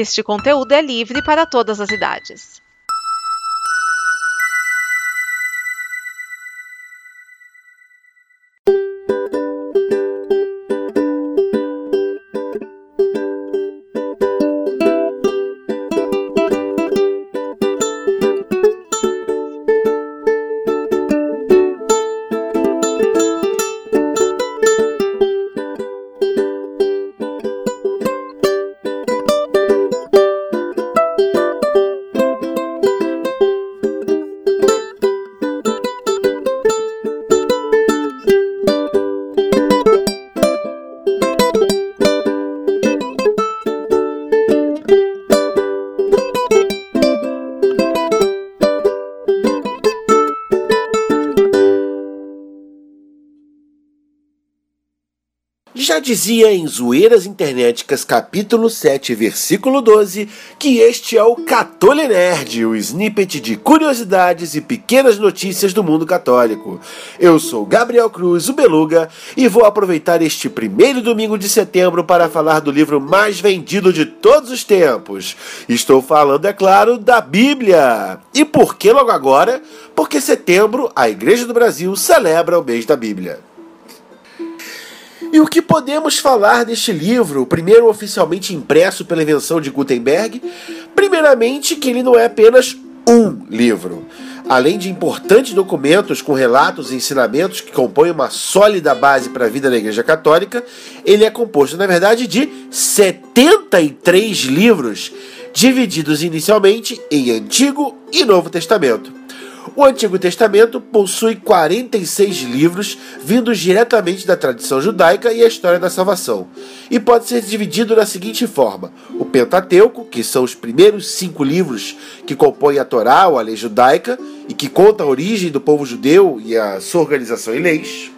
Este conteúdo é livre para todas as idades. Dizia em Zoeiras Internéticas, capítulo 7, versículo 12, que este é o Catole Nerd, o snippet de curiosidades e pequenas notícias do mundo católico. Eu sou Gabriel Cruz, o Beluga, e vou aproveitar este primeiro domingo de setembro para falar do livro mais vendido de todos os tempos. Estou falando, é claro, da Bíblia. E por que logo agora? Porque setembro a Igreja do Brasil celebra o mês da Bíblia. E o que podemos falar deste livro, primeiro oficialmente impresso pela invenção de Gutenberg? Primeiramente, que ele não é apenas um livro. Além de importantes documentos com relatos e ensinamentos que compõem uma sólida base para a vida da Igreja Católica, ele é composto, na verdade, de 73 livros, divididos inicialmente em Antigo e Novo Testamento. O Antigo Testamento possui 46 livros vindos diretamente da tradição judaica e a história da salvação, e pode ser dividido da seguinte forma: o Pentateuco, que são os primeiros cinco livros que compõem a Torá, ou a lei judaica, e que conta a origem do povo judeu e a sua organização em leis.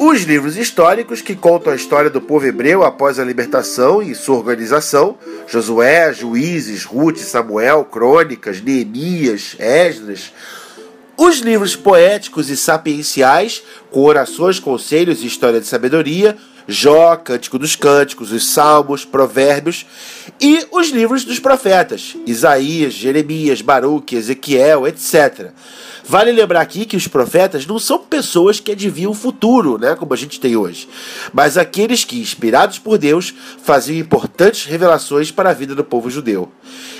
Os livros históricos que contam a história do povo hebreu após a libertação e sua organização, Josué, Juízes, Ruth, Samuel, Crônicas, Neemias, Esdras. Os livros poéticos e sapienciais, com orações, conselhos e história de sabedoria, Jó, Cântico dos Cânticos, os Salmos, Provérbios, e os livros dos profetas, Isaías, Jeremias, Baruque, Ezequiel, etc. Vale lembrar aqui que os profetas não são pessoas que adivinham o futuro, né, como a gente tem hoje, mas aqueles que, inspirados por Deus, faziam importantes revelações para a vida do povo judeu.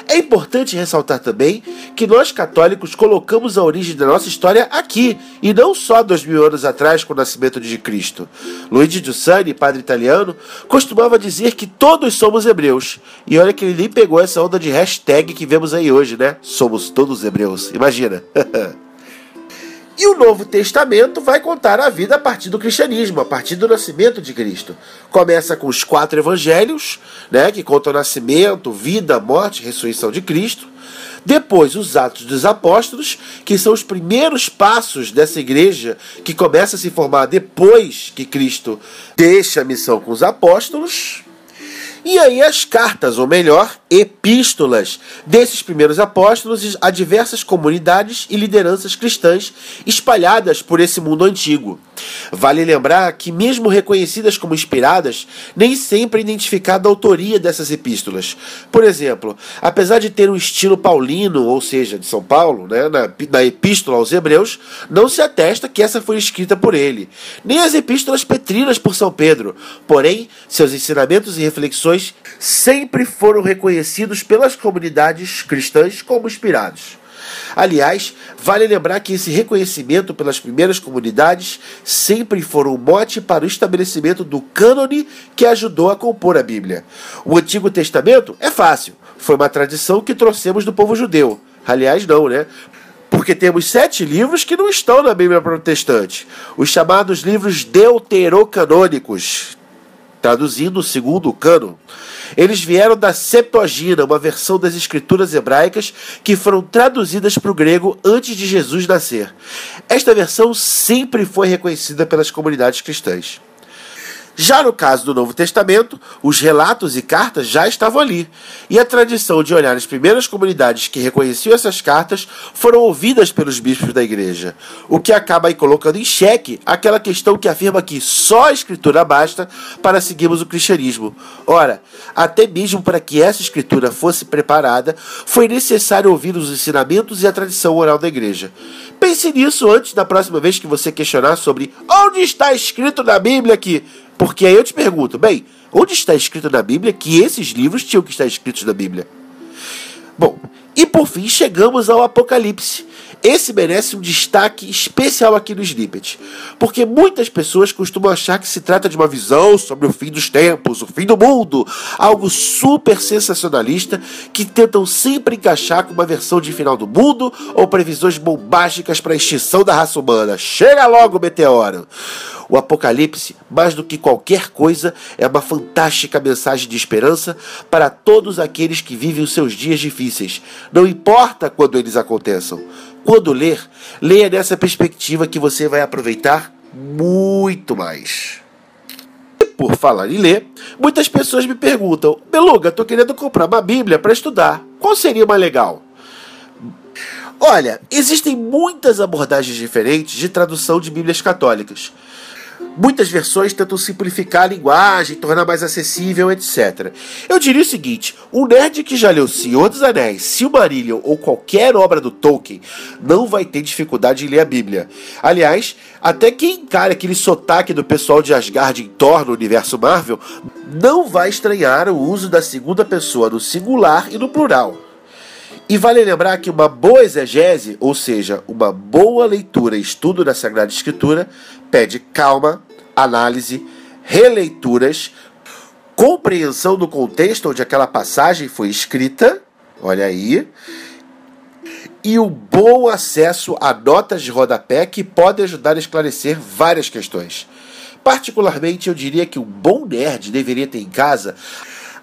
É importante ressaltar também que nós católicos colocamos a origem da nossa história aqui, e não só dois mil anos atrás com o nascimento de Cristo. Luigi Giussani, padre italiano, costumava dizer que todos somos hebreus. E olha que ele nem pegou essa onda de hashtag que vemos aí hoje, né? Somos todos hebreus. Imagina. E o Novo Testamento vai contar a vida a partir do cristianismo, a partir do nascimento de Cristo. Começa com os quatro evangelhos, né, que contam o nascimento, vida, morte, ressurreição de Cristo. Depois, os Atos dos Apóstolos, que são os primeiros passos dessa igreja que começa a se formar depois que Cristo deixa a missão com os apóstolos. E aí as cartas, ou melhor, epístolas desses primeiros apóstolos a diversas comunidades e lideranças cristãs espalhadas por esse mundo antigo. Vale lembrar que, mesmo reconhecidas como inspiradas, nem sempre é identificada a autoria dessas epístolas. Por exemplo, apesar de ter um estilo paulino, ou seja, de São Paulo, né, na, na epístola aos Hebreus, não se atesta que essa foi escrita por ele, nem as epístolas petrinas por São Pedro. Porém, seus ensinamentos e reflexões sempre foram reconhecidos pelas comunidades cristãs como inspirados. Aliás, vale lembrar que esse reconhecimento pelas primeiras comunidades sempre foram um mote para o estabelecimento do cânone que ajudou a compor a Bíblia. O Antigo Testamento é fácil, foi uma tradição que trouxemos do povo judeu. Aliás, não, né? Porque temos sete livros que não estão na Bíblia protestante, os chamados livros deuterocanônicos, traduzindo o segundo cano. Eles vieram da Septuaginta, uma versão das escrituras hebraicas que foram traduzidas para o grego antes de Jesus nascer. Esta versão sempre foi reconhecida pelas comunidades cristãs. Já no caso do Novo Testamento, os relatos e cartas já estavam ali, e a tradição de olhar as primeiras comunidades que reconheciam essas cartas foram ouvidas pelos bispos da igreja, o que acaba aí colocando em xeque aquela questão que afirma que só a escritura basta para seguirmos o cristianismo. Ora, até mesmo para que essa escritura fosse preparada, foi necessário ouvir os ensinamentos e a tradição oral da igreja. Pense nisso antes da próxima vez que você questionar sobre onde está escrito na Bíblia que porque aí eu te pergunto, bem, onde está escrito na Bíblia que esses livros tinham que estar escritos na Bíblia? Bom, e por fim chegamos ao Apocalipse. Esse merece um destaque especial aqui no Snippet, porque muitas pessoas costumam achar que se trata de uma visão sobre o fim dos tempos, o fim do mundo, algo super sensacionalista que tentam sempre encaixar com uma versão de final do mundo ou previsões bombásticas para a extinção da raça humana. Chega logo, meteoro! O Apocalipse, mais do que qualquer coisa, é uma fantástica mensagem de esperança para todos aqueles que vivem os seus dias difíceis, não importa quando eles aconteçam. Quando ler, leia nessa perspectiva que você vai aproveitar muito mais. E por falar em ler, muitas pessoas me perguntam: Beluga, estou querendo comprar uma Bíblia para estudar. Qual seria mais legal? Olha, existem muitas abordagens diferentes de tradução de Bíblias católicas. Muitas versões tentam simplificar a linguagem, tornar mais acessível, etc. Eu diria o seguinte: um nerd que já leu Senhor dos Anéis, Silmarillion ou qualquer obra do Tolkien não vai ter dificuldade em ler a Bíblia. Aliás, até quem encara aquele sotaque do pessoal de Asgard em Thor no universo Marvel não vai estranhar o uso da segunda pessoa no singular e no plural. E vale lembrar que uma boa exegese, ou seja, uma boa leitura e estudo da Sagrada Escritura, pede calma, análise, releituras, compreensão do contexto onde aquela passagem foi escrita, olha aí, e o bom acesso a notas de rodapé que podem ajudar a esclarecer várias questões. Particularmente, eu diria que um bom nerd deveria ter em casa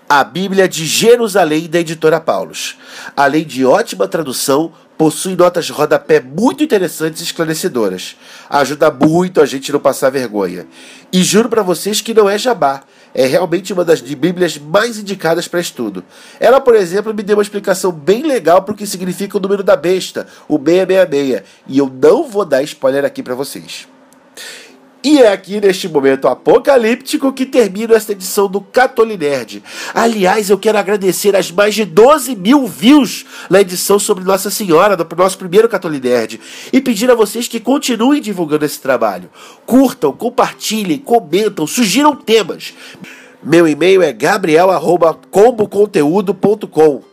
a Bíblia de Jerusalém da editora Paulus. Além de ótima tradução, possui notas de rodapé muito interessantes e esclarecedoras. Ajuda muito a gente não passar vergonha. E juro para vocês que não é jabá. É realmente uma das Bíblias mais indicadas para estudo. Ela, por exemplo, me deu uma explicação bem legal para o que significa o número da besta, o 666. E eu não vou dar spoiler aqui para vocês. E é aqui neste momento apocalíptico que termino esta edição do Catolinerd. Aliás, eu quero agradecer as mais de 12 mil views na edição sobre Nossa Senhora, do nosso primeiro Catolinerd, e pedir a vocês que continuem divulgando esse trabalho. Curtam, compartilhem, comentam, sugiram temas. Meu e-mail é gabriel.comboconteúdo.com.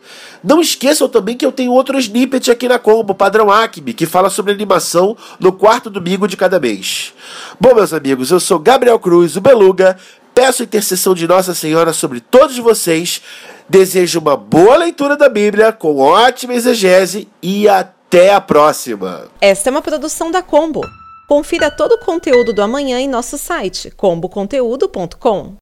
Não esqueçam também que eu tenho outro snippet aqui na Combo, padrão Acme, que fala sobre animação no quarto domingo de cada mês. Bom, meus amigos, eu sou Gabriel Cruz, o Beluga. Peço a intercessão de Nossa Senhora sobre todos vocês. Desejo uma boa leitura da Bíblia, com ótima exegese e até a próxima. Esta é uma produção da Combo. Confira todo o conteúdo do amanhã em nosso site comboconteúdo.com.